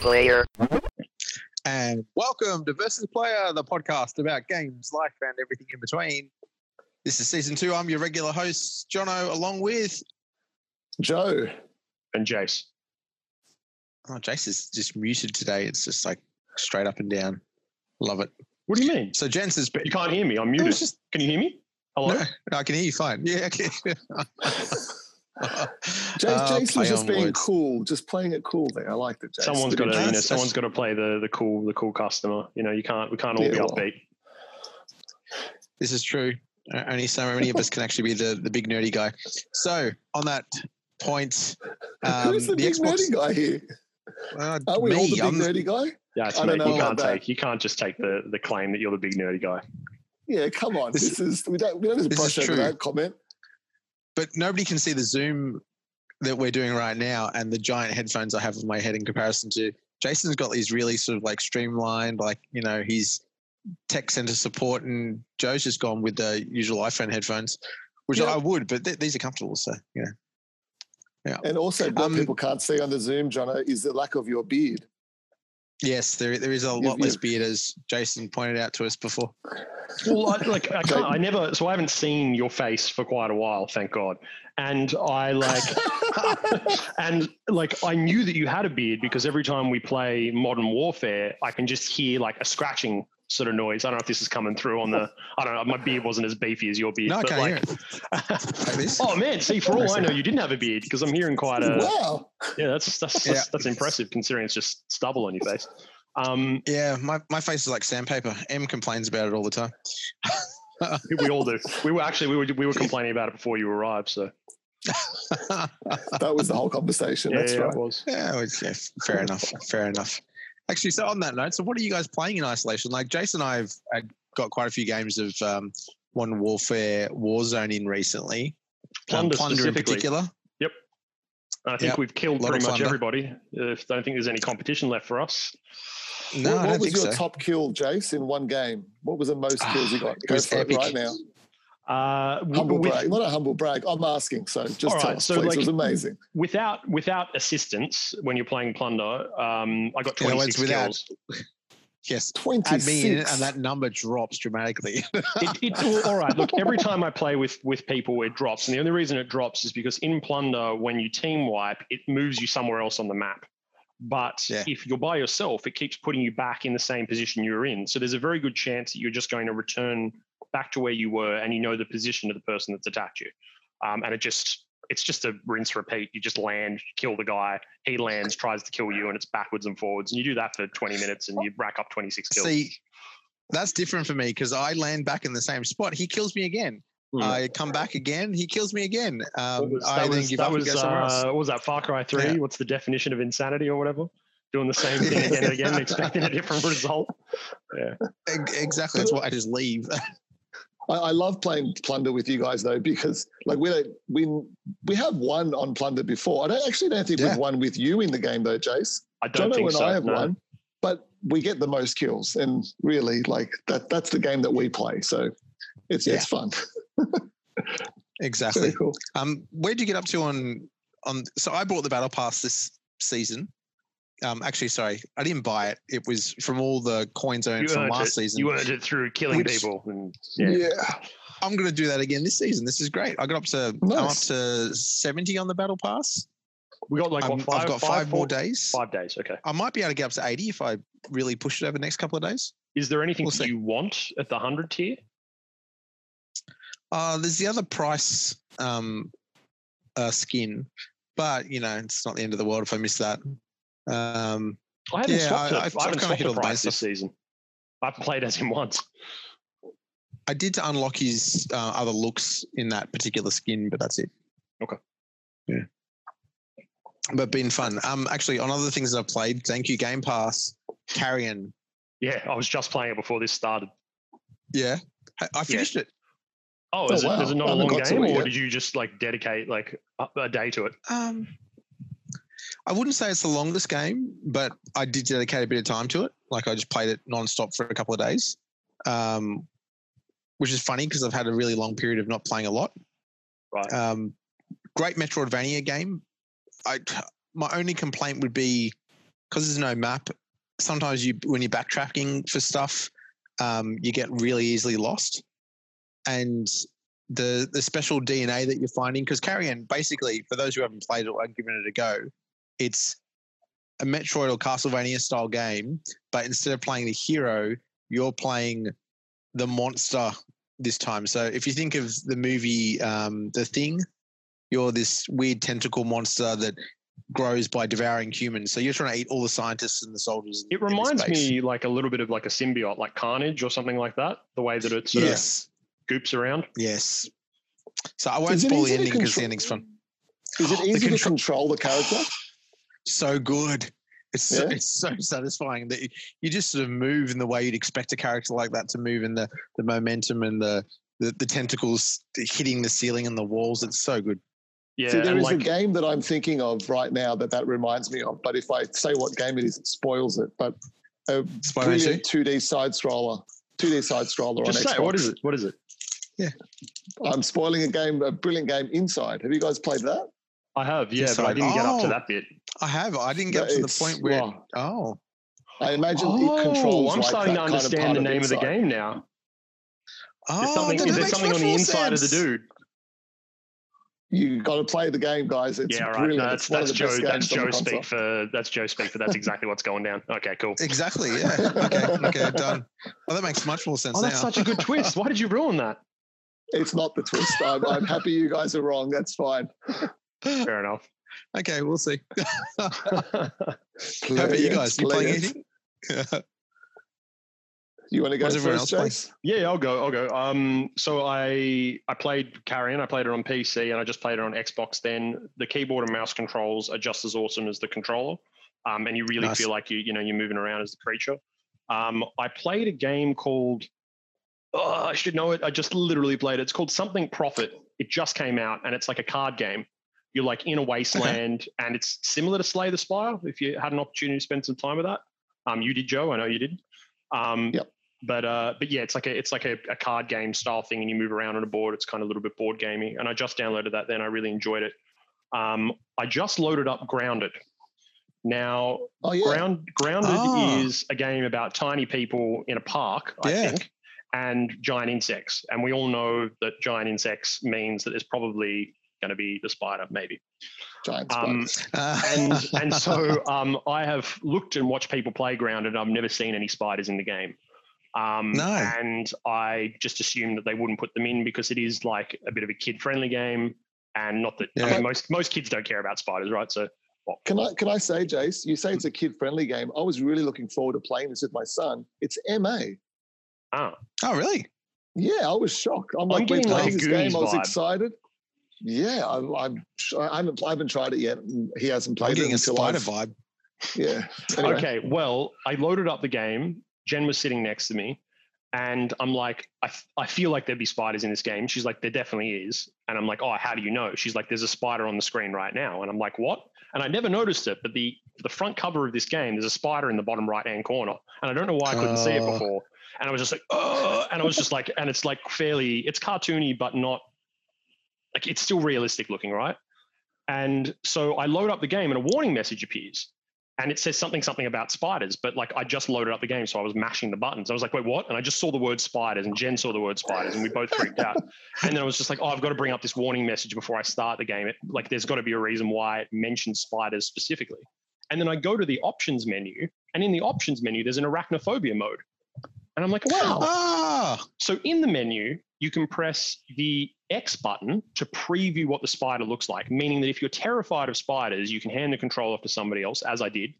player. And welcome to Versus Player, the podcast about games, life, and everything in between. This is season two. I'm your regular host, Jono, along with Joe. and Jace. oh, Jace is just muted today. It's just like straight up and down. Love it. What do you mean? So Jens has been. You can't hear me. I'm muted. just- Can you hear me? Hello? No, no, I can hear you fine. Yeah, okay. Jace, Uh, Jace play was just being words. cool, just playing it cool there. I liked it, Jace. Someone's Did got to, you- you know, someone's got to play the the cool the cool customer. You know, you can't we can't all Yeah, be well. upbeat. This is true. Uh, Only so many of us can actually be the, the big nerdy guy. So on that point, um, Who's the, big Xbox. nerdy guy here? Uh, Are we all the big I'm nerdy guy? Yeah, it's I mate. don't You can't about that. take you can't just take the the claim that you're the big nerdy guy. Yeah, come on. This- This, is we don't we don't need to this brush over that comment. But nobody can see the zoom that we're doing right now and the giant headphones I have on my head in comparison to Jason's got these really sort of like streamlined, like, you know, he's tech center support and Joe's just gone with the usual iPhone headphones, which Yeah. I would, but th- these are comfortable. So, yeah. Yeah. And also, what Um, people can't see on the Zoom, Jono, is the lack of your beard. Yes, there, there is a You've- lot less you've- beard as Jason pointed out to us before. Well, I, like I can't. I never. So I haven't seen your face for quite a while, thank God. And I like, and like I knew that you had a beard because every time we play Modern Warfare, I can just hear like a scratching sort of noise. I don't know if this is coming through on the. I don't know. My beard wasn't as beefy as your beard. No, I but can't like, hear it. Oh man! See, for all I know, you didn't have a beard because I'm hearing quite a. wow. Yeah, that's that's Yeah. that's, that's impressive considering it's just stubble on your face. Um, Yeah, my, my face is like sandpaper. M complains about it all the time. we all do. We were actually we were we were complaining about it before you arrived. So That was the whole conversation. yeah, That's yeah, right. it was. Yeah, well, it's- yeah, fair enough. Fair enough. Actually, so on that note, so what are you guys playing in isolation? Like Jason and I have had got quite a few games of um, Modern Warfare Warzone in recently. Um, Plunder Plunder in specifically. particular. I think Yep. we've killed pretty much plunder. everybody. Uh, I don't think there's any competition left for us. No, what I what don't was think your so. top kill, Jace, in one game? What was the most kills you got? Go was for it right now. Uh, Humble with- brag. Not a humble brag. I'm asking. So just All tell right, us, so please. like- it was amazing. without without assistance when you're playing plunder, um, I got In other 26 words, without- kills. Yes, add 26. me in and that number drops dramatically. It, it, well, all right. Look, every time I play with with people, it drops, and the only reason it drops is because in plunder, when you team wipe, it moves you somewhere else on the map. But Yeah. if you're by yourself, it keeps putting you back in the same position you're in. So there's a very good chance that you're just going to return back to where you were, and you know the position of the person that's attacked you. Um, and it just it's just a rinse repeat. You just land, kill the guy, he lands, tries to kill you, and it's backwards and forwards. And you do that for 20 minutes, and you rack up 26 kills. See, that's different for me because I land back in the same spot. He kills me again. Hmm. I come back again. He kills me again. Um, was- I then was, give that up and was, go somewhere else. uh, what was that Far Cry 3? Yeah. What's the definition of insanity or whatever? Doing the same thing again and again, expecting a different result. Yeah. Exactly. That's why I just leave. I, I love playing Plunder with you guys though because like we don't we we have won on Plunder before. I don't actually don't think Yeah. we've won with you in the game though, Jace. I don't Jono think and so. I have no. won, but we get the most kills, and really like that. That's the game that we play. So it's Yeah. it's fun. exactly. Very cool. Um, where'd you get up to on on? So I bought the battle pass this season. Um, actually, sorry, I didn't buy it. It was from all the coins earned You from earned, last it. season. you earned it through killing Which- people. And, Yeah. yeah. I'm going to do that again this season. This is great. I got up to I'm up to seventy on the battle pass. We got like Um, what, 5 I've got five, five, more four- days. Five days. Okay. I might be able to get up to eighty if I really push it over the next couple of days. Is there anything We'll that you want at the 100 tier? Uh, there's the other price um, uh, skin, but you know it's not the end of the world if I miss that. Um, I haven't Yeah, swapped I- it. I've- I I've haven't kinda swapped hit the all price this season. I've played as him once. I did to unlock his uh, other looks in that particular skin, but that's it. Okay. Yeah. But been fun. Um, actually, on other things that I've played, thank you Game Pass, Carrion. Yeah, I was just playing it before this started. Yeah, I, I finished it. Oh, Oh, is, wow. it, is it not I a haven't long game, or yet. did you just like dedicate like a, a day to it? Um, I wouldn't say it's the longest game, but I did dedicate a bit of time to it. Like I just played it nonstop for a couple of days, um, which is funny because I've had a really long period of not playing a lot. Right. Um, great Metroidvania game. I my only complaint would be because there's no map. Sometimes you when you're backtracking for stuff, um, you get really easily lost, and the the special DNA that you're finding because Carrion basically for those who haven't played it or given it a go, it's a Metroid or Castlevania style game, but instead of playing the hero, you're playing the monster this time. So if you think of the movie um, The Thing, you're this weird tentacle monster that grows by devouring humans. So you're trying to eat all the scientists and the soldiers. It reminds me like a little bit of like a symbiote, like Carnage or something like that. The way that it sort yes. of goops around. Yes. So I won't spoil the ending because the ending's fun. Is it easy to control the character? So good. It's so, yeah. it's so satisfying that you, you just sort of move in the way you'd expect a character like that to move, in the the momentum and the the, the tentacles hitting the ceiling and the walls. It's so good. Yeah, See, there is like, a game that I'm thinking of right now that that reminds me of. But if I say what game it is, it spoils it. But a Spider brilliant 2D side scroller, 2D side scroller Just on say, Xbox. What is it? What is it? Yeah, I'm spoiling a game, a brilliant game. Inside. Have you guys played that? I have, yeah, but I didn't oh, get up to oh, that bit. I have. I didn't get to the point where. Oh. I imagine oh, it controls. I'm like starting to understand kind of the name of, of the game now. Oh, is something, is there something on the inside sense. of the dude? You got to play the game, guys. It's yeah, right. brilliant. No, that's, that's Joe. That's Joe speak for. That's Joe speak for. That's exactly what's going down. Okay, cool. Exactly. Yeah. Okay. Okay. Done. Well, that makes much more sense. Oh, that's now. such a good twist. Why did you ruin that? It's not the twist. I'm, I'm happy you guys are wrong. That's fine. Fair enough. Okay, we'll see. How about you guys? You playing anything? you want to go What's first, Jace? Yeah, I'll go. I'll go. Um, so I I played Carrion. I played it on PC, and I just played it on Xbox. Then the keyboard and mouse controls are just as awesome as the controller, um, and you really nice. feel like you you know you're moving around as the creature. Um, I played a game called. Oh, I should know it. I just literally played it. It's called Something Profit. It just came out, and it's like a card game you're like in a wasteland okay. and it's similar to Slay the Spire if you had an opportunity to spend some time with that. Um, you did, Joe. I know you did. Um, yep. But uh, but yeah, it's like a it's like a, a, card game style thing, and you move around on a board. It's kind of a little bit board gamey, and I just downloaded that. Then I really enjoyed it. Um, I just loaded up Grounded. Now, oh, yeah. Ground, Grounded oh. is a game about tiny people in a park, I yeah. think, and giant insects. And we all know that giant insects means that there's probably going to be the spider, maybe. Giant um, and and so um, I have looked and watched people play Grounded. And I've never seen any spiders in the game. Um, no. And I just assumed that they wouldn't put them in because it is like a bit of a kid-friendly game, and not that yeah. I mean, most most kids don't care about spiders, right? So. Well, can I can I say, Jace? You say it's a kid-friendly game. I was really looking forward to playing this with my son. It's MA. Oh. Oh, really? Yeah, I was shocked. I'm, I'm like, we're playing this game. I was excited. Yeah, I, I'm. I haven't. I haven't tried it yet. He hasn't played I'm getting it a spider I've, vibe. Yeah. Anyway. Okay. Well, I loaded up the game. Jen was sitting next to me, and I'm like, I, I feel like there'd be spiders in this game. She's like, there definitely is. And I'm like, oh, how do you know? She's like, there's a spider on the screen right now. And I'm like, what? And I never noticed it, but the the front cover of this game, there's a spider in the bottom right hand corner, and I don't know why I couldn't uh, see it before. And I was just like, oh, and I was just like, and it's like fairly, it's cartoony, but not like it's still realistic looking, right? And so I load up the game and a warning message appears and it says something something about spiders but like i just loaded up the game so i was mashing the buttons. I was like wait what? And i just saw the word spiders and jen saw the word spiders and we both freaked out. And then i was just like oh i've got to bring up this warning message before i start the game. It, like there's got to be a reason why it mentions spiders specifically. And then i go to the options menu and in the options menu there's an arachnophobia mode. And i'm like wow. Ah. so in the menu you can press the X button to preview what the spider looks like, meaning that if you're terrified of spiders, you can hand the control off to somebody else, as I did.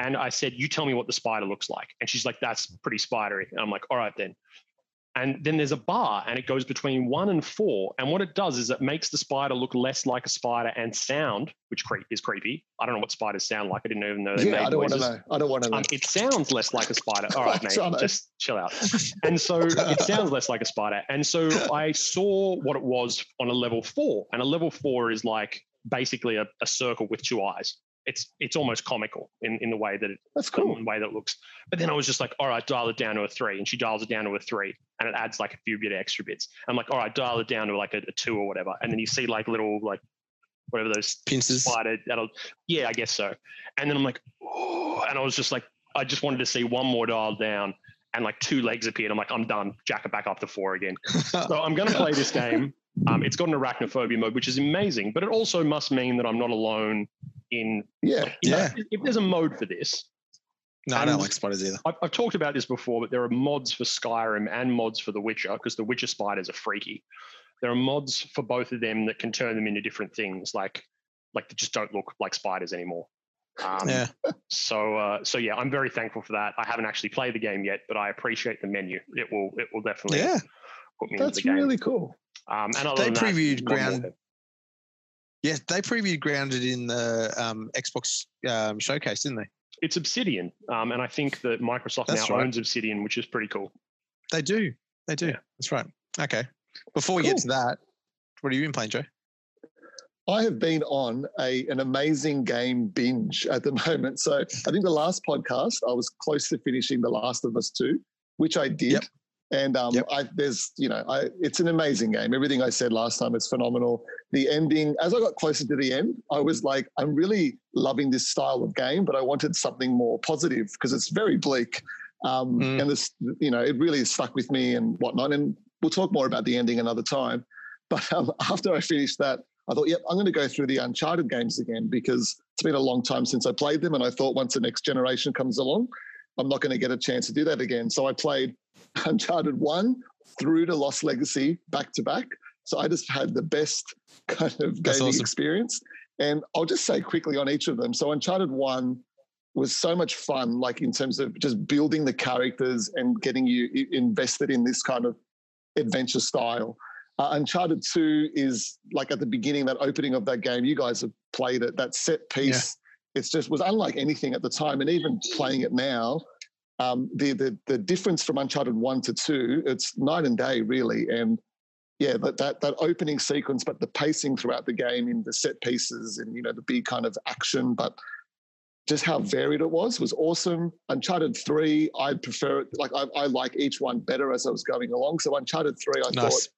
And I said, You tell me what the spider looks like. And she's like, That's pretty spidery. And I'm like, All right, then. And then there's a bar and it goes between one and four. And what it does is it makes the spider look less like a spider and sound, which creep is creepy. I don't know what spiders sound like. I didn't even know they yeah, made I don't want to know. I don't want to know. Um, it sounds less like a spider. All right, mate, just chill out. And so it sounds less like a spider. And so I saw what it was on a level four. And a level four is like basically a, a circle with two eyes it's it's almost comical in, in the way that it, that's cool. In the way that it looks. But then I was just like, all right, dial it down to a three, and she dials it down to a three, and it adds like a few bit of extra bits. I'm like, all right, dial it down to like a, a two or whatever, and then you see like little like whatever those pincers. Spider, that'll, yeah, I guess so. And then I'm like, oh, and I was just like, I just wanted to see one more dial down, and like two legs appeared. I'm like, I'm done. Jack it back up to four again. so I'm going to play this game. Um, it's got an arachnophobia mode, which is amazing, but it also must mean that I'm not alone in. Yeah, like, yeah. Know, if there's a mode for this, no, I don't like spiders either. I've, I've, talked about this before, but there are mods for Skyrim and mods for The Witcher because The Witcher spiders are freaky. There are mods for both of them that can turn them into different things, like like they just don't look like spiders anymore. Um, yeah. So uh, so yeah, I'm very thankful for that. I haven't actually played the game yet, but I appreciate the menu. It will it will definitely yeah. put me That's into the game. really cool. Um, and they previewed that, ground. Yes, they previewed grounded in the um, Xbox um, showcase, didn't they? It's Obsidian, um, and I think that Microsoft That's now right. owns Obsidian, which is pretty cool. They do. They do. Yeah. That's right. Okay. Before we cool. get to that, what have you been playing, Joe? I have been on a an amazing game binge at the moment. So I think the last podcast I was close to finishing The Last of Us Two, which I did. Yep. And um, yep. I, there's, you know, I, it's an amazing game. Everything I said last time, it's phenomenal. The ending, as I got closer to the end, I was like, I'm really loving this style of game, but I wanted something more positive because it's very bleak. Um, mm. And this, you know, it really stuck with me and whatnot. And we'll talk more about the ending another time. But um, after I finished that, I thought, yep, I'm going to go through the Uncharted games again because it's been a long time since I played them. And I thought once the next generation comes along, I'm not going to get a chance to do that again. So I played Uncharted 1 through to Lost Legacy back to back. So I just had the best kind of gaming awesome. experience. And I'll just say quickly on each of them. So Uncharted 1 was so much fun, like in terms of just building the characters and getting you invested in this kind of adventure style. Uh, Uncharted 2 is like at the beginning, that opening of that game, you guys have played it, that set piece. Yeah. It's just was unlike anything at the time. And even playing it now, um, the, the the difference from Uncharted 1 to 2, it's night and day, really. And yeah, that, that that opening sequence, but the pacing throughout the game in the set pieces and you know the big kind of action, but just how varied it was was awesome. Uncharted three, I prefer it. Like I, I like each one better as I was going along. So Uncharted three, I nice. thought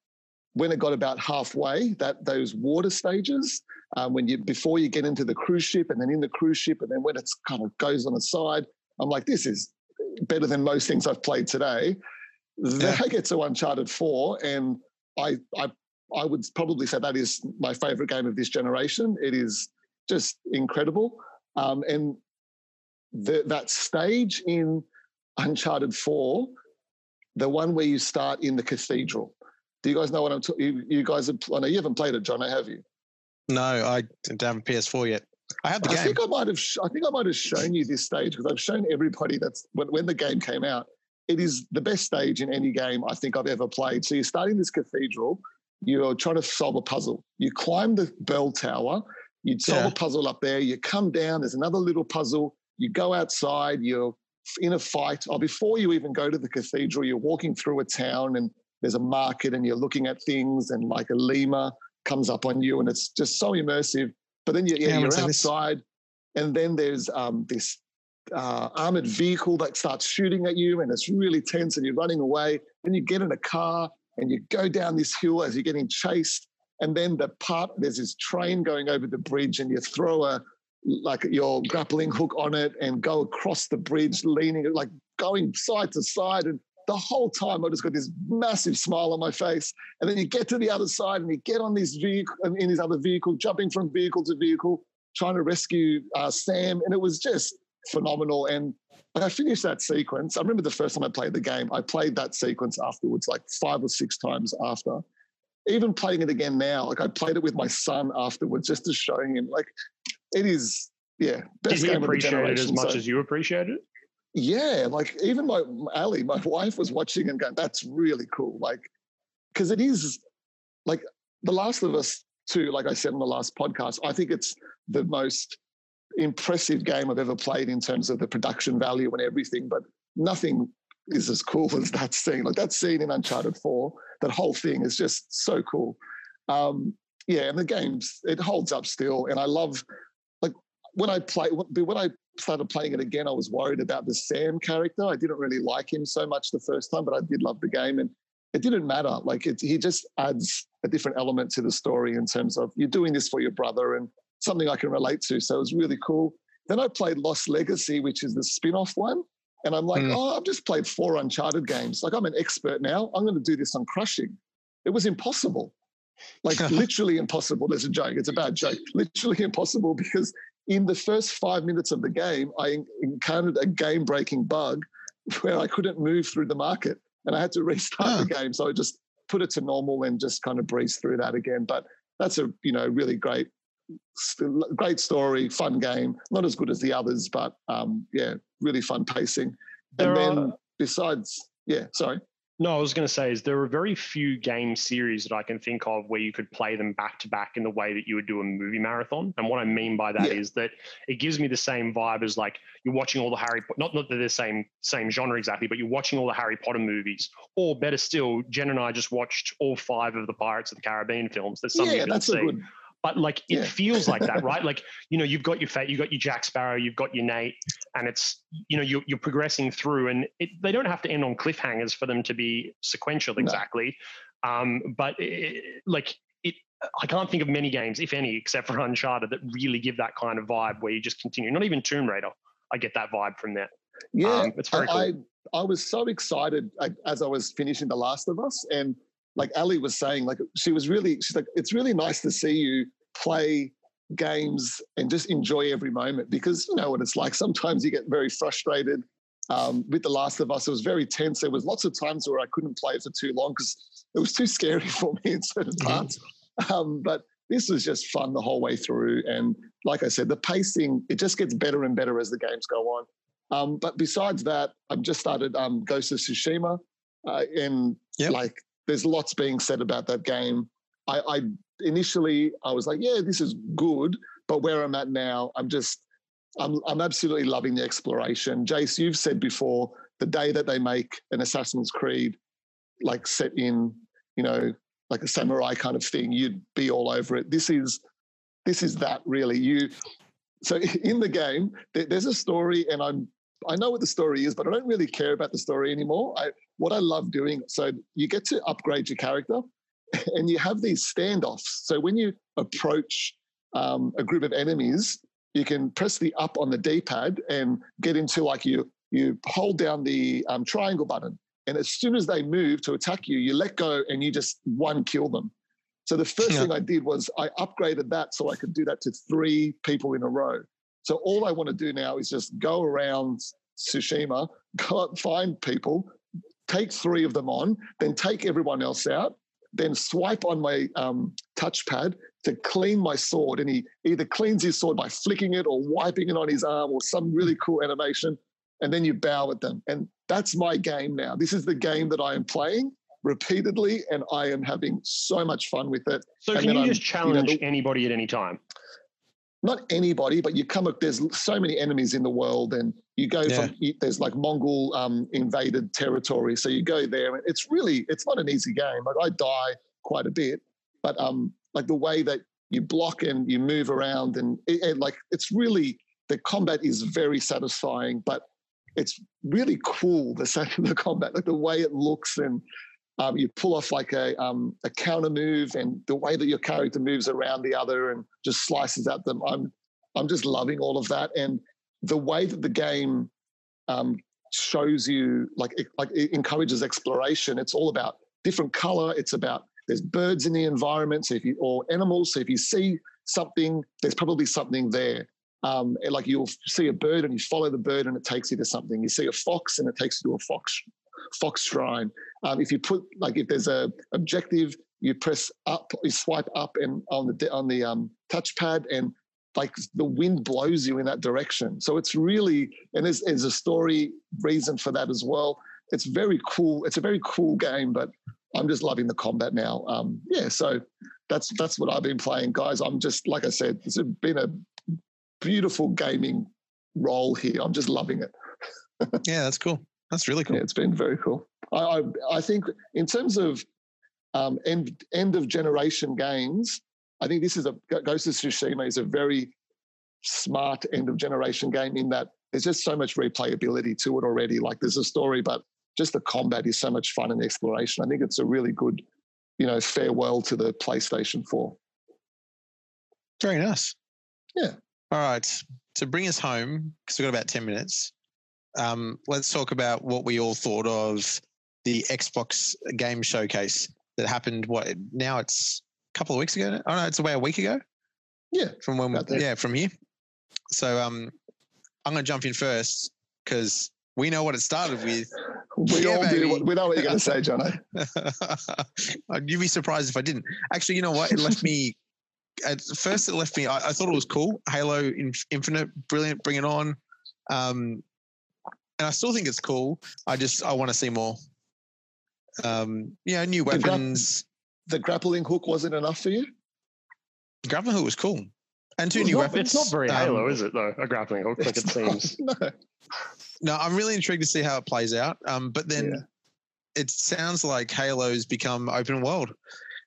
when it got about halfway, that those water stages, um, when you before you get into the cruise ship and then in the cruise ship and then when it's kind of goes on the side, I'm like, this is better than most things I've played today. Then I get to Uncharted Four, and I I I would probably say that is my favorite game of this generation. It is just incredible, um, and the, that stage in Uncharted Four, the one where you start in the cathedral do you guys know what I'm talking? You, you, guys have, I know you haven't played it, John. Have you? No, I don't have a PS4 yet. I have the I game. think I might have. I think I might have shown you this stage because I've shown everybody that's when, when the game came out. It is the best stage in any game I think I've ever played. So you're starting this cathedral. You're trying to solve a puzzle. You climb the bell tower. You solve yeah. a puzzle up there. You come down. There's another little puzzle. You go outside. You're in a fight. Or before you even go to the cathedral, you're walking through a town and there's a market and you're looking at things and like a lemur comes up on you and it's just so immersive. But then you're, yeah, you're outside and then there's um, this uh, armored vehicle that starts shooting at you and it's really tense and you're running away. Then you get in a car and you go down this hill as you're getting chased. And then the part, there's this train going over the bridge and you throw a, like your grappling hook on it and go across the bridge, leaning, like going side to side. And the whole time I just got this massive smile on my face. And then you get to the other side and you get on this vehicle, in his other vehicle, jumping from vehicle to vehicle, trying to rescue uh, Sam. And it was just phenomenal. And I finished that sequence. I remember the first time I played the game, I played that sequence afterwards, like five or six times after. Even playing it again now, like I played it with my son afterwards just to show him, like it is, yeah. Best Did he appreciate it as much so. as you appreciate it? Yeah, like even my Ali, my wife was watching and going, "That's really cool." Like, because it is like The Last of Us Two. Like I said on the last podcast, I think it's the most impressive game I've ever played in terms of the production value and everything. But nothing is as cool as that scene. Like that scene in Uncharted Four, that whole thing is just so cool. Um, yeah, and the games it holds up still, and I love when I play when I started playing it again, I was worried about the Sam character. I didn't really like him so much the first time, but I did love the game. And it didn't matter. Like it, he just adds a different element to the story in terms of you're doing this for your brother and something I can relate to. So it was really cool. Then I played Lost Legacy, which is the spin-off one. And I'm like, mm. oh, I've just played four Uncharted games. Like I'm an expert now. I'm going to do this on crushing. It was impossible. Like literally impossible. There's a joke. It's a bad joke. Literally impossible because in the first five minutes of the game, I encountered a game-breaking bug where I couldn't move through the market and I had to restart the game. So I just put it to normal and just kind of breeze through that again. But that's a you know really great great story, fun game. Not as good as the others, but um, yeah, really fun pacing. There and then are, besides, yeah, sorry. No, I was going to say is there are very few game series that I can think of where you could play them back to back in the way that you would do a movie marathon. And what I mean by that yeah. is that it gives me the same vibe as like you're watching all the Harry not not that they're the same same genre exactly, but you're watching all the Harry Potter movies. Or better still, Jen and I just watched all five of the Pirates of the Caribbean films. There's something yeah, you that's see. a good but like it yeah. feels like that, right? Like you know, you've got your fate, you've got your Jack Sparrow, you've got your Nate, and it's you know you're, you're progressing through, and it, they don't have to end on cliffhangers for them to be sequential exactly. No. Um, but it, like it, I can't think of many games, if any, except for Uncharted, that really give that kind of vibe where you just continue. Not even Tomb Raider, I get that vibe from that. Yeah, um, it's very I, cool. I, I was so excited as I was finishing The Last of Us, and like Ali was saying, like she was really, she's like, it's really nice to see you play games and just enjoy every moment because you know what it's like. Sometimes you get very frustrated. Um, with The Last of Us, it was very tense. There was lots of times where I couldn't play it for too long because it was too scary for me in certain mm-hmm. parts. Um, but this was just fun the whole way through. And like I said, the pacing, it just gets better and better as the games go on. Um, but besides that, I've just started um, Ghost of Tsushima. Uh, and yep. like there's lots being said about that game. I, I initially I was like, yeah, this is good, but where I'm at now, I'm just I'm I'm absolutely loving the exploration. Jace, you've said before the day that they make an Assassin's Creed like set in, you know, like a samurai kind of thing, you'd be all over it. This is this is that really. You so in the game, there's a story, and I'm I know what the story is, but I don't really care about the story anymore. I, what I love doing, so you get to upgrade your character and you have these standoffs. So when you approach um, a group of enemies, you can press the up on the D-pad and get into like you, you hold down the um, triangle button. And as soon as they move to attack you, you let go and you just one kill them. So the first yeah. thing I did was I upgraded that so I could do that to three people in a row. So all I want to do now is just go around Tsushima, go out, find people, take three of them on, then take everyone else out, then swipe on my um, touchpad to clean my sword. And he either cleans his sword by flicking it or wiping it on his arm or some really cool animation. And then you bow at them. And that's my game now. This is the game that I am playing repeatedly, and I am having so much fun with it. So, and can you just I'm, challenge you know, anybody at any time? not anybody, but you come up. There's so many enemies in the world, and you go yeah. from there's like Mongol um, invaded territory, so you go there, and it's really it's not an easy game. Like I die quite a bit, but um, like the way that you block and you move around, and, it, and like it's really the combat is very satisfying, but it's really cool the the combat, like the way it looks and um, you pull off like a, um, a counter move and the way that your character moves around the other and just slices at them. I'm, I'm just loving all of that. And the way that the game um, shows you, like, it, like it encourages exploration. It's all about different color. It's about there's birds in the environment, so if you or animals. So if you see something, there's probably something there. Um, like you'll see a bird and you follow the bird and it takes you to something. You see a fox and it takes you to a fox fox shrine. Um, if you put like if there's a objective, you press up, you swipe up and on the on the um, touchpad, and like the wind blows you in that direction. So it's really and there's, there's a story reason for that as well. It's very cool. It's a very cool game, but I'm just loving the combat now. Um, yeah, so that's that's what I've been playing, guys. I'm just like I said, it's been a beautiful gaming role here. I'm just loving it. yeah, that's cool. That's really cool. Yeah, it's been very cool. I, I, I think in terms of um, end end of generation games, I think this is a Ghost of Tsushima is a very smart end of generation game in that there's just so much replayability to it already. Like there's a story, but just the combat is so much fun and exploration. I think it's a really good, you know, farewell to the PlayStation 4. Very nice. Yeah. All right. To bring us home, because we've got about 10 minutes, um, let's talk about what we all thought of the Xbox game showcase that happened. What now? It's couple of weeks ago. Oh no, it's about a week ago. Yeah, from when. Yeah, from here. So um, I'm going to jump in first because we know what it started with. We yeah, all baby. do. We know what you're going to say, Jono. You'd be surprised if I didn't. Actually, you know what? It left me. At first, it left me. I, I thought it was cool. Halo Infinite, brilliant. Bring it on. Um, and I still think it's cool. I just I want to see more. Um, yeah, new weapons. The, grappling hook wasn't enough for you. grappling hook was cool, and two new not, weapons. It's not very um, Halo, is it? Though a grappling hook, like it seems. No. no, I'm really intrigued to see how it plays out. Um, but then yeah. it sounds like Halo's become open world,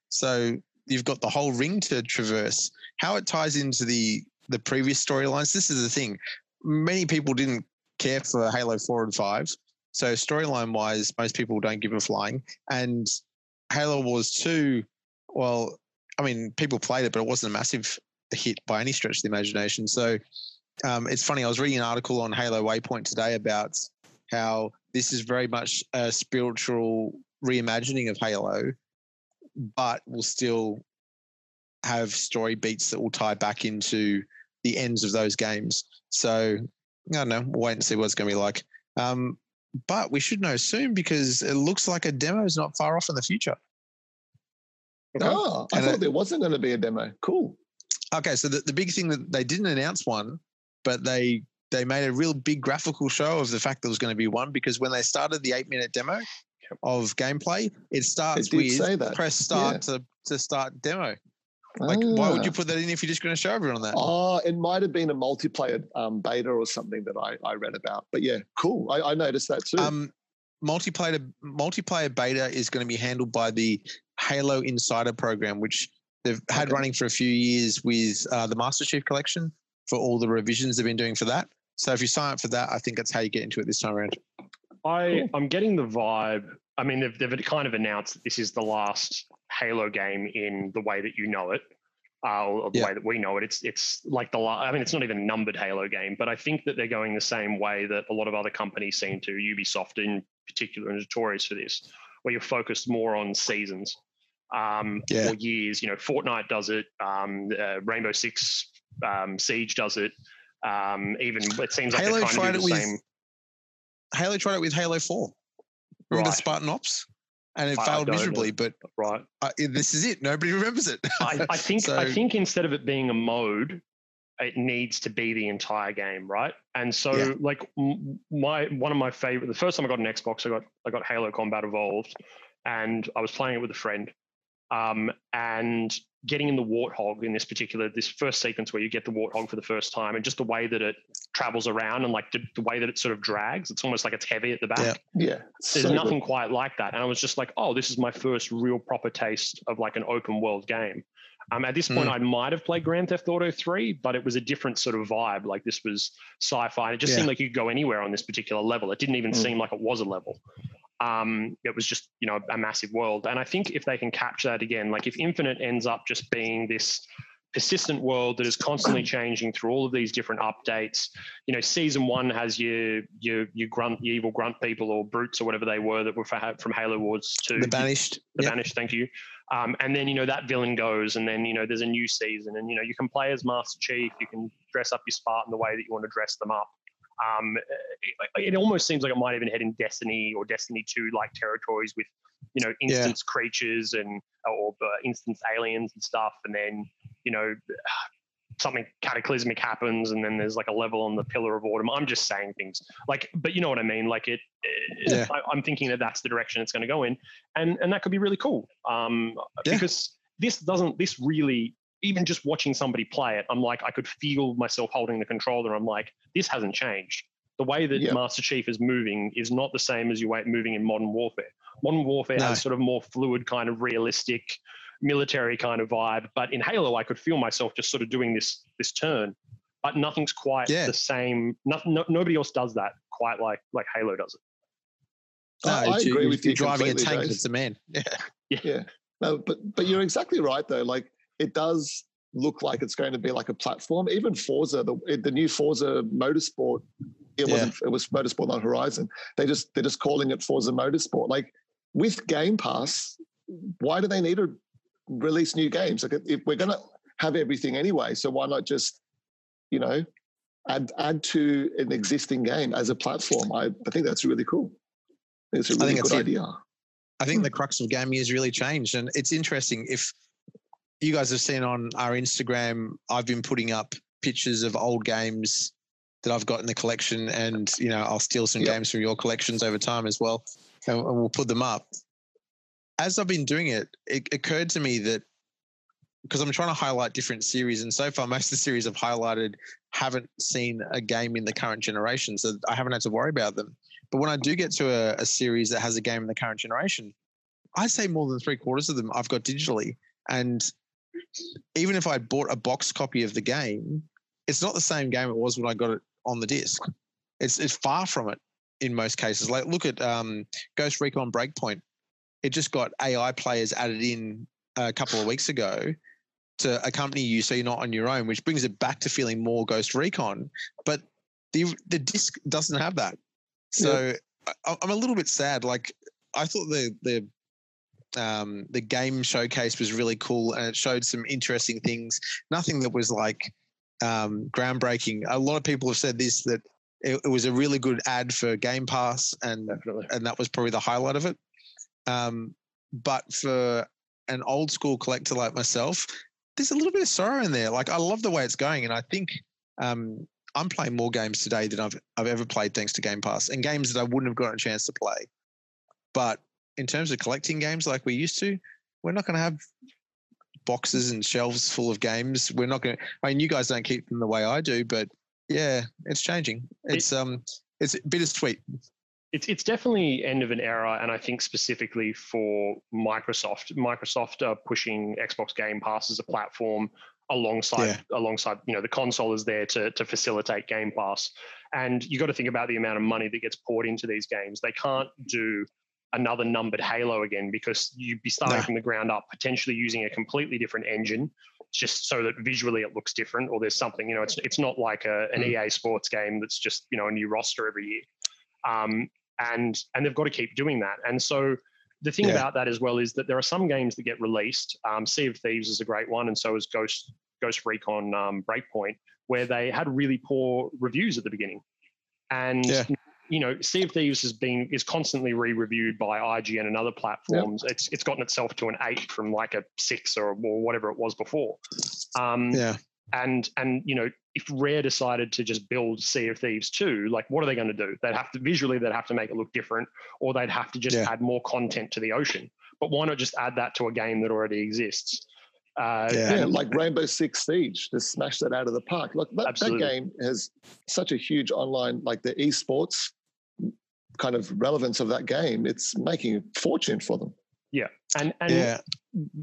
so you've got the whole ring to traverse. How it ties into the the previous storylines. This is the thing. Many people didn't care for Halo 4 and 5. So storyline wise, most people don't give a flying. And Halo Wars 2, well, I mean, people played it, but it wasn't a massive hit by any stretch of the imagination. So um, it's funny. I was reading an article on Halo Waypoint today about how this is very much a spiritual reimagining of Halo, but will still have story beats that will tie back into the ends of those games. So I don't know. We'll wait and see what it's going to be like. Um, but we should know soon because it looks like a demo is not far off in the future. Oh, I and thought it, there wasn't going to be a demo. Cool. Okay, so the, the big thing that they didn't announce one, but they they made a real big graphical show of the fact there was going to be one because when they started the eight minute demo of gameplay, it starts it with press start yeah. to to start demo. Like, ah. why would you ah. put that in if you're just going to show everyone that? Oh, it might have been a multiplayer um, beta or something that I, I read about. But yeah, cool. I, I noticed that too. Um, multiplayer multiplayer beta is going to be handled by the Halo Insider program, which they've had okay. running for a few years with uh, the Master Chief Collection for all the revisions they've been doing for that. So if you sign up for that, I think that's how you get into it this time around. I cool. I'm getting the vibe. I mean, they've they've kind of announced that this is the last Halo game in the way that you know it, uh, or the yeah. way that we know it. It's it's like the I mean, it's not even a numbered Halo game, but I think that they're going the same way that a lot of other companies seem to. Ubisoft, in particular, are notorious for this, where you're focused more on seasons um, yeah. or years. You know, Fortnite does it. Um, uh, Rainbow Six um, Siege does it. Um, even it seems like Halo they're trying to do the with, same. Halo tried it with Halo Four. Remember right. Spartan Ops? And it I, failed I miserably. Know. But right, uh, this is it. Nobody remembers it. I, I, think. so, I think instead of it being a mode, it needs to be the entire game, right? And so, yeah. like my one of my favorite. The first time I got an Xbox, I got I got Halo Combat Evolved, and I was playing it with a friend, um, and getting in the warthog in this particular this first sequence where you get the warthog for the first time and just the way that it travels around and like the, the way that it sort of drags it's almost like it's heavy at the back yeah, yeah there's so nothing good. quite like that and i was just like oh this is my first real proper taste of like an open world game um, at this point, mm. I might have played Grand Theft Auto 3, but it was a different sort of vibe. Like this was sci-fi. and It just yeah. seemed like you could go anywhere on this particular level. It didn't even mm. seem like it was a level um, it was just you know a massive world. And I think if they can capture that again, like if Infinite ends up just being this persistent world that is constantly changing through all of these different updates. You know, season one has your your your grunt, your evil grunt people or brutes or whatever they were that were from Halo Wars 2 the Banished. The yep. Banished, thank you. Um, and then you know that villain goes, and then you know there's a new season, and you know you can play as Master Chief, you can dress up your Spartan the way that you want to dress them up. Um, it, it, almost seems like it might even head in Destiny or Destiny 2 like territories with, you know, instance yeah. creatures and or uh, instance aliens and stuff. And then, you know, something cataclysmic happens and then there's like a level on the pillar of autumn i'm just saying things like but you know what i mean like it, it yeah. I, am thinking that that's the direction it's going to go in and and that could be really cool um yeah. because this doesn't this really even just watching somebody play it, I'm like, I could feel myself holding the controller. I'm like, this hasn't changed. The way that yep. Master Chief is moving is not the same as you way moving in Modern Warfare. Modern Warfare no. has sort of more fluid, kind of realistic, military kind of vibe. But in Halo, I could feel myself just sort of doing this this turn. But nothing's quite yeah. the same. No, no, nobody else does that quite like like Halo does it. No, I, I agree with you. Driving a tank, Jace. it's a man. Yeah. Yeah. No, but but you're exactly right though. Like it does look like it's going to be like a platform. Even Forza, the the new Forza Motorsport, it Yeah. wasn't it was Motorsport on Horizon. They just they're just calling it Forza Motorsport. Like with Game Pass, why do they need to release new games? Like if we're gonna have everything anyway, so why not just, you know, add add to an existing game as a platform? I, I think that's really cool. It's a I really good that's it. idea. I Hmm. think the crux of gaming has really changed, and it's interesting. If you guys have seen on our Instagram, I've been putting up pictures of old games that I've got in the collection, and you know I'll steal some Yep. games from your collections over time as well, and, and we'll put them up. As I've been doing it, it occurred to me that because I'm trying to highlight different series, and so far most of the series I've highlighted haven't seen a game in the current generation, so I haven't had to worry about them. But when I do get to a, a series that has a game in the current generation, I'd say more than three quarters of them I've got digitally. And even if I bought a box copy of the game, it's not the same game it was when I got it on the disc. It's it's far from it in most cases. Like look at um, Ghost Recon Breakpoint. It just got AI players added in a couple of weeks ago to accompany you, so you're not on your own, which brings it back to feeling more Ghost Recon. But the the disc doesn't have that. So I, I'm a little bit sad. Like I thought the the um, the game showcase was really cool and it showed some interesting things. Nothing that was like um, groundbreaking. A lot of people have said this that it, it was a really good ad for Game Pass, and Definitely. and that was probably the highlight of it. Um, but for an old school collector like myself, there's a little bit of sorrow in there. Like I love the way it's going, and I think um, I'm playing more games today than I've I've ever played thanks to Game Pass, and games that I wouldn't have gotten a chance to play. But in terms of collecting games like we used to, we're not going to have boxes and shelves full of games. We're not going. to I mean, you guys don't keep them the way I do, but yeah, it's changing. It's um, it's bittersweet. it's it's definitely end of an era, and I think specifically for Microsoft, Microsoft are pushing Xbox Game Pass as a platform alongside alongside you know the console is there to to facilitate Game Pass, and you got to think about the amount of money that gets poured into these games. They can't do another numbered Halo again because you'd be starting No. from the ground up, potentially using a completely different engine. Just so that visually it looks different, or there's something, you know, it's it's not like a, an EA Sports game that's just you know a new roster every year. Um, and and they've got to keep doing that. And so the thing Yeah. about that as well is that there are some games that get released. Um, sea of Thieves is a great one, and so is Ghost Ghost Recon um, Breakpoint, where they had really poor reviews at the beginning. And Yeah. You know, Sea of Thieves has been is constantly re-reviewed by IGN and other platforms. It's it's gotten itself to an eight from like a six or, or whatever it was before. Um, Yeah, and and you know if rare decided to just build sea of thieves 2 like what are they going to do they'd have to visually they'd have to make it look different or they'd have to just Yeah. add more content to the ocean but why not just add that to a game that already exists uh, Yeah. Yeah, like Rainbow Six Siege, just smash that out of the park. Look, that, that game has such a huge online, like the esports kind of relevance of that game. It's making a fortune for them. Yeah, and and yeah,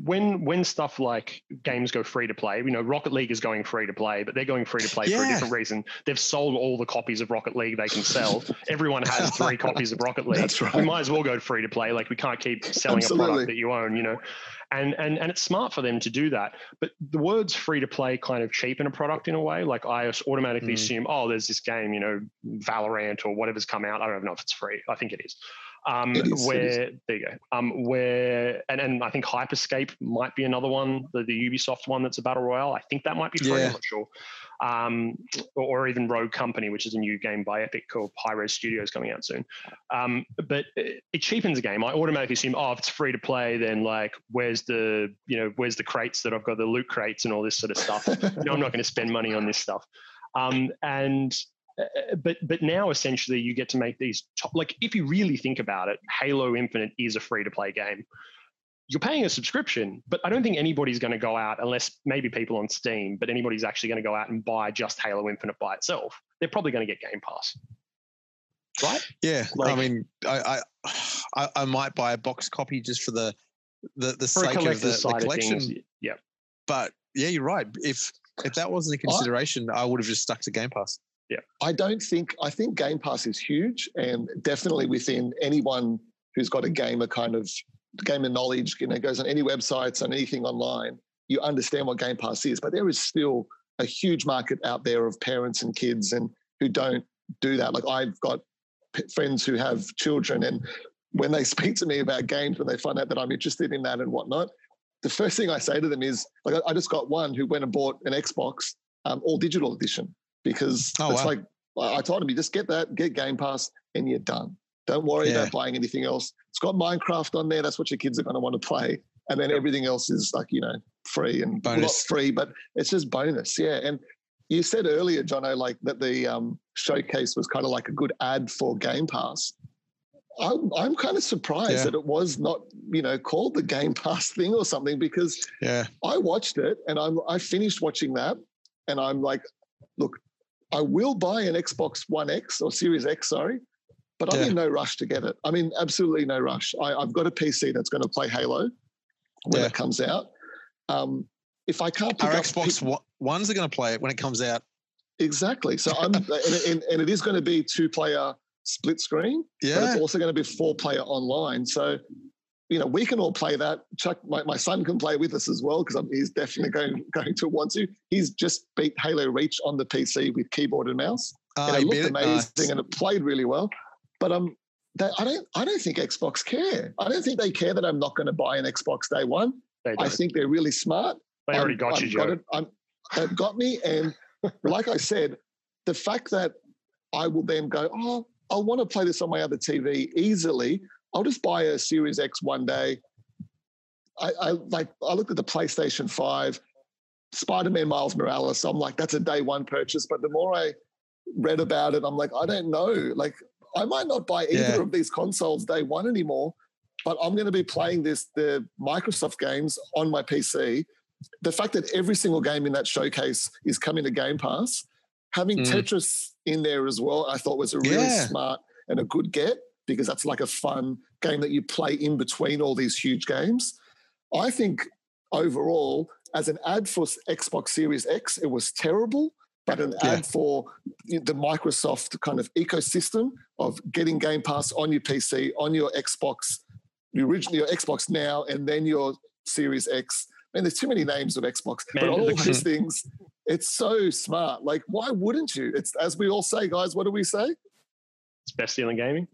when when stuff like games go free to play, you know, Rocket League is going free to play, but they're going free to play for a different reason. They've sold all the copies of Rocket League they can sell. Everyone has three copies of Rocket League. That's right. We might as well go free to play. Like we can't keep selling a product that you own, you know. And and and it's smart for them to do that. But the words free to play kind of cheapen a product in a way. Like I automatically Mm. assume, oh, there's this game, you know, Valorant or whatever's come out. I don't know if it's free. I think it is. Um, It is, it is. where there you go. Um, where and, and I think Hyperscape might be another one, the, the Ubisoft one that's a battle royale. I think that might be free. Yeah. I'm not sure. Um, or, or even Rogue Company, which is a new game by Epic called Hi-Rez Studios coming out soon. Um, but it, it cheapens a game. I automatically assume, oh, if it's free to play, then like, where's the you know, where's the crates that I've got the loot crates and all this sort of stuff. no, I'm not going to spend money on this stuff. Um, and Uh, but but now essentially you get to make these top, like if you really think about it, Halo Infinite is a free to play game. You're paying a subscription, but I don't think anybody's going to go out unless maybe people on Steam, but anybody's actually going to go out and buy just Halo Infinite by itself. They're probably going to get Game Pass, right? yeah. Like- I mean, I, I I I might buy a box copy just for the the the sake of the, the of collection. things, yeah. But yeah, you're right. If if that wasn't a consideration, I would have just stuck to Game Pass. I don't think I think Game Pass is huge and definitely within anyone who's got a gamer kind of gamer knowledge, you know, goes on any websites and anything online, you understand what Game Pass is. But there is still a huge market out there of parents and kids and who don't do that. Like I've got p- friends who have children, and when they speak to me about games, when they find out that I'm interested in that and whatnot, the first thing I say to them is like, I just got one who went and bought an Xbox um, all digital edition because oh, it's wow. like I told him, you just get that, get Game Pass, and you're done. Don't worry yeah. about buying anything else. It's got Minecraft on there. That's what your kids are going to want to play. And then everything else is like, you know, free and bonus. not free, but it's just bonus. Yeah. And you said earlier, Jono, like that the um, showcase was kind of like a good ad for Game Pass. I'm, I'm kind of surprised yeah. that it was not, you know, called the Game Pass thing or something because yeah. I watched it and I'm I finished watching that and I'm like, look, I will buy an Xbox One X or Series X, sorry, but I'm yeah. in no rush to get it. I mean, absolutely no rush. I, have got a PC that's going to play Halo when yeah. it comes out. Um, if I can't, our Xbox p- Ones are going to play it when it comes out. Exactly. So I'm, and, and, and, it is going to be two player split screen. Yeah. But it's also going to be four player online. So you know, we can all play that. Chuck, my, my son can play with us as well because he's definitely going going to want to. He's just beat Halo Reach on the PC with keyboard and mouse, uh, and it looked amazing nice. and it played really well. But um, that, I don't I don't think Xbox care. I don't think they care that I'm not going to buy an Xbox day one. I think they're really smart. They already got I'm, you, Joe. Got it, I'm, they've got me, and like I said, the fact that I will then go, oh, I want to play this on my other TV easily. I'll just buy a Series X one day. I, I like I looked at the PlayStation 5, Spider-Man Miles Morales. I'm like, that's a day one purchase. But the more I read about it, I'm like, I don't know. Like, I might not buy either yeah. of these consoles day one anymore, but I'm going to be playing this the Microsoft games on my PC. The fact that every single game in that showcase is coming to Game Pass, having mm. Tetris in there as well, I thought was a really yeah. smart and a good get because that's like a fun game that you play in between all these huge games. I think overall, as an ad for Xbox Series X, it was terrible. But an yeah. ad for the Microsoft kind of ecosystem of getting Game Pass on your PC, on your Xbox, originally your Xbox now, and then your Series X. Man, there's too many names of Xbox, Man, but all these things, it's so smart. Like, why wouldn't you? It's as we all say, guys. What do we say? It's best deal in gaming.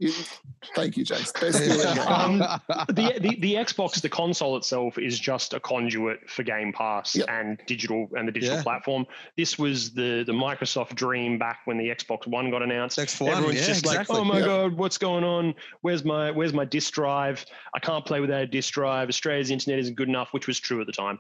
Thank you, James. Best deal in gaming. Um, the, the, the Xbox, the console itself, is just a conduit for Game Pass yep. and digital and the digital yeah. platform. This was the the Microsoft dream back when the Xbox One got announced. X1, Everyone's yeah, just exactly. like, "Oh my yep. god, what's going on? Where's my where's my disk drive? I can't play without a disk drive. Australia's internet isn't good enough," which was true at the time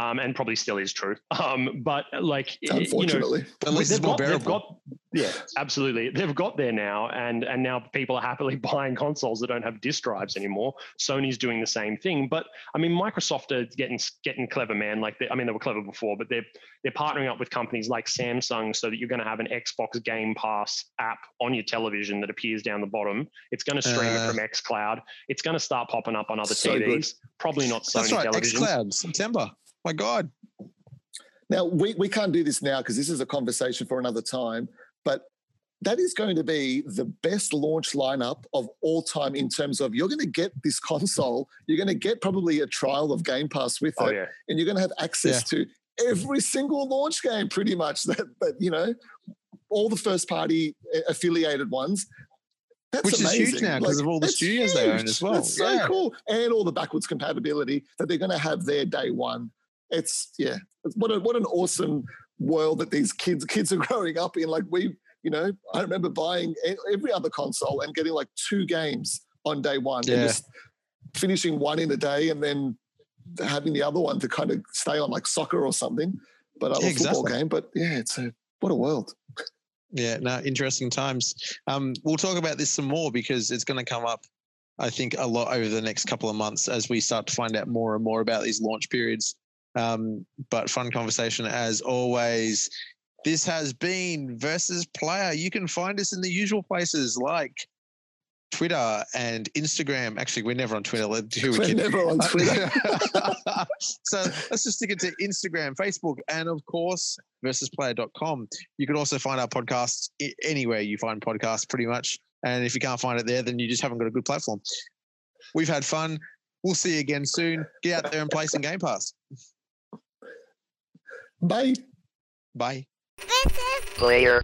um, and probably still is true. Um, but like, unfortunately, you know, they've got, they've got, yeah, absolutely, they've got there now, and and now people are happily buying consoles that don't have disk drives anymore. Sony's doing the same thing, but I mean, Microsoft are getting getting clever, man. Like, I mean, they were clever before, but they're they're partnering up with companies like Samsung so that you're going to have an Xbox Game Pass app on your television that appears down the bottom. It's going to stream uh, it from XCloud. It's going to start popping up on other so TVs. Good. Probably not Sony That's right, televisions. XCloud September. My God. Now, we, we can't do this now because this is a conversation for another time, but that is going to be the best launch lineup of all time in terms of you're going to get this console, you're going to get probably a trial of Game Pass with oh, it, yeah. and you're going to have access yeah. to every single launch game pretty much that, that you know, all the first party affiliated ones. That's Which amazing. is huge now because like, of all the studios huge. they own as well. That's so yeah. cool. And all the backwards compatibility that they're going to have there day one it's yeah, what a, what an awesome world that these kids kids are growing up in. Like we, you know, I remember buying every other console and getting like two games on day one, yeah. and just finishing one in a day, and then having the other one to kind of stay on like soccer or something, but a yeah, football exactly. game. But yeah, it's a what a world. Yeah, no, interesting times. Um, we'll talk about this some more because it's going to come up, I think, a lot over the next couple of months as we start to find out more and more about these launch periods. Um, but fun conversation as always. This has been versus player. You can find us in the usual places like Twitter and Instagram. Actually, we're never on Twitter. Who we're never on Twitter. so let's just stick it to Instagram, Facebook, and of course, versusplayer.com. You can also find our podcasts anywhere you find podcasts, pretty much. And if you can't find it there, then you just haven't got a good platform. We've had fun. We'll see you again soon. Get out there and play some Game Pass. Bye. Bye. This is Player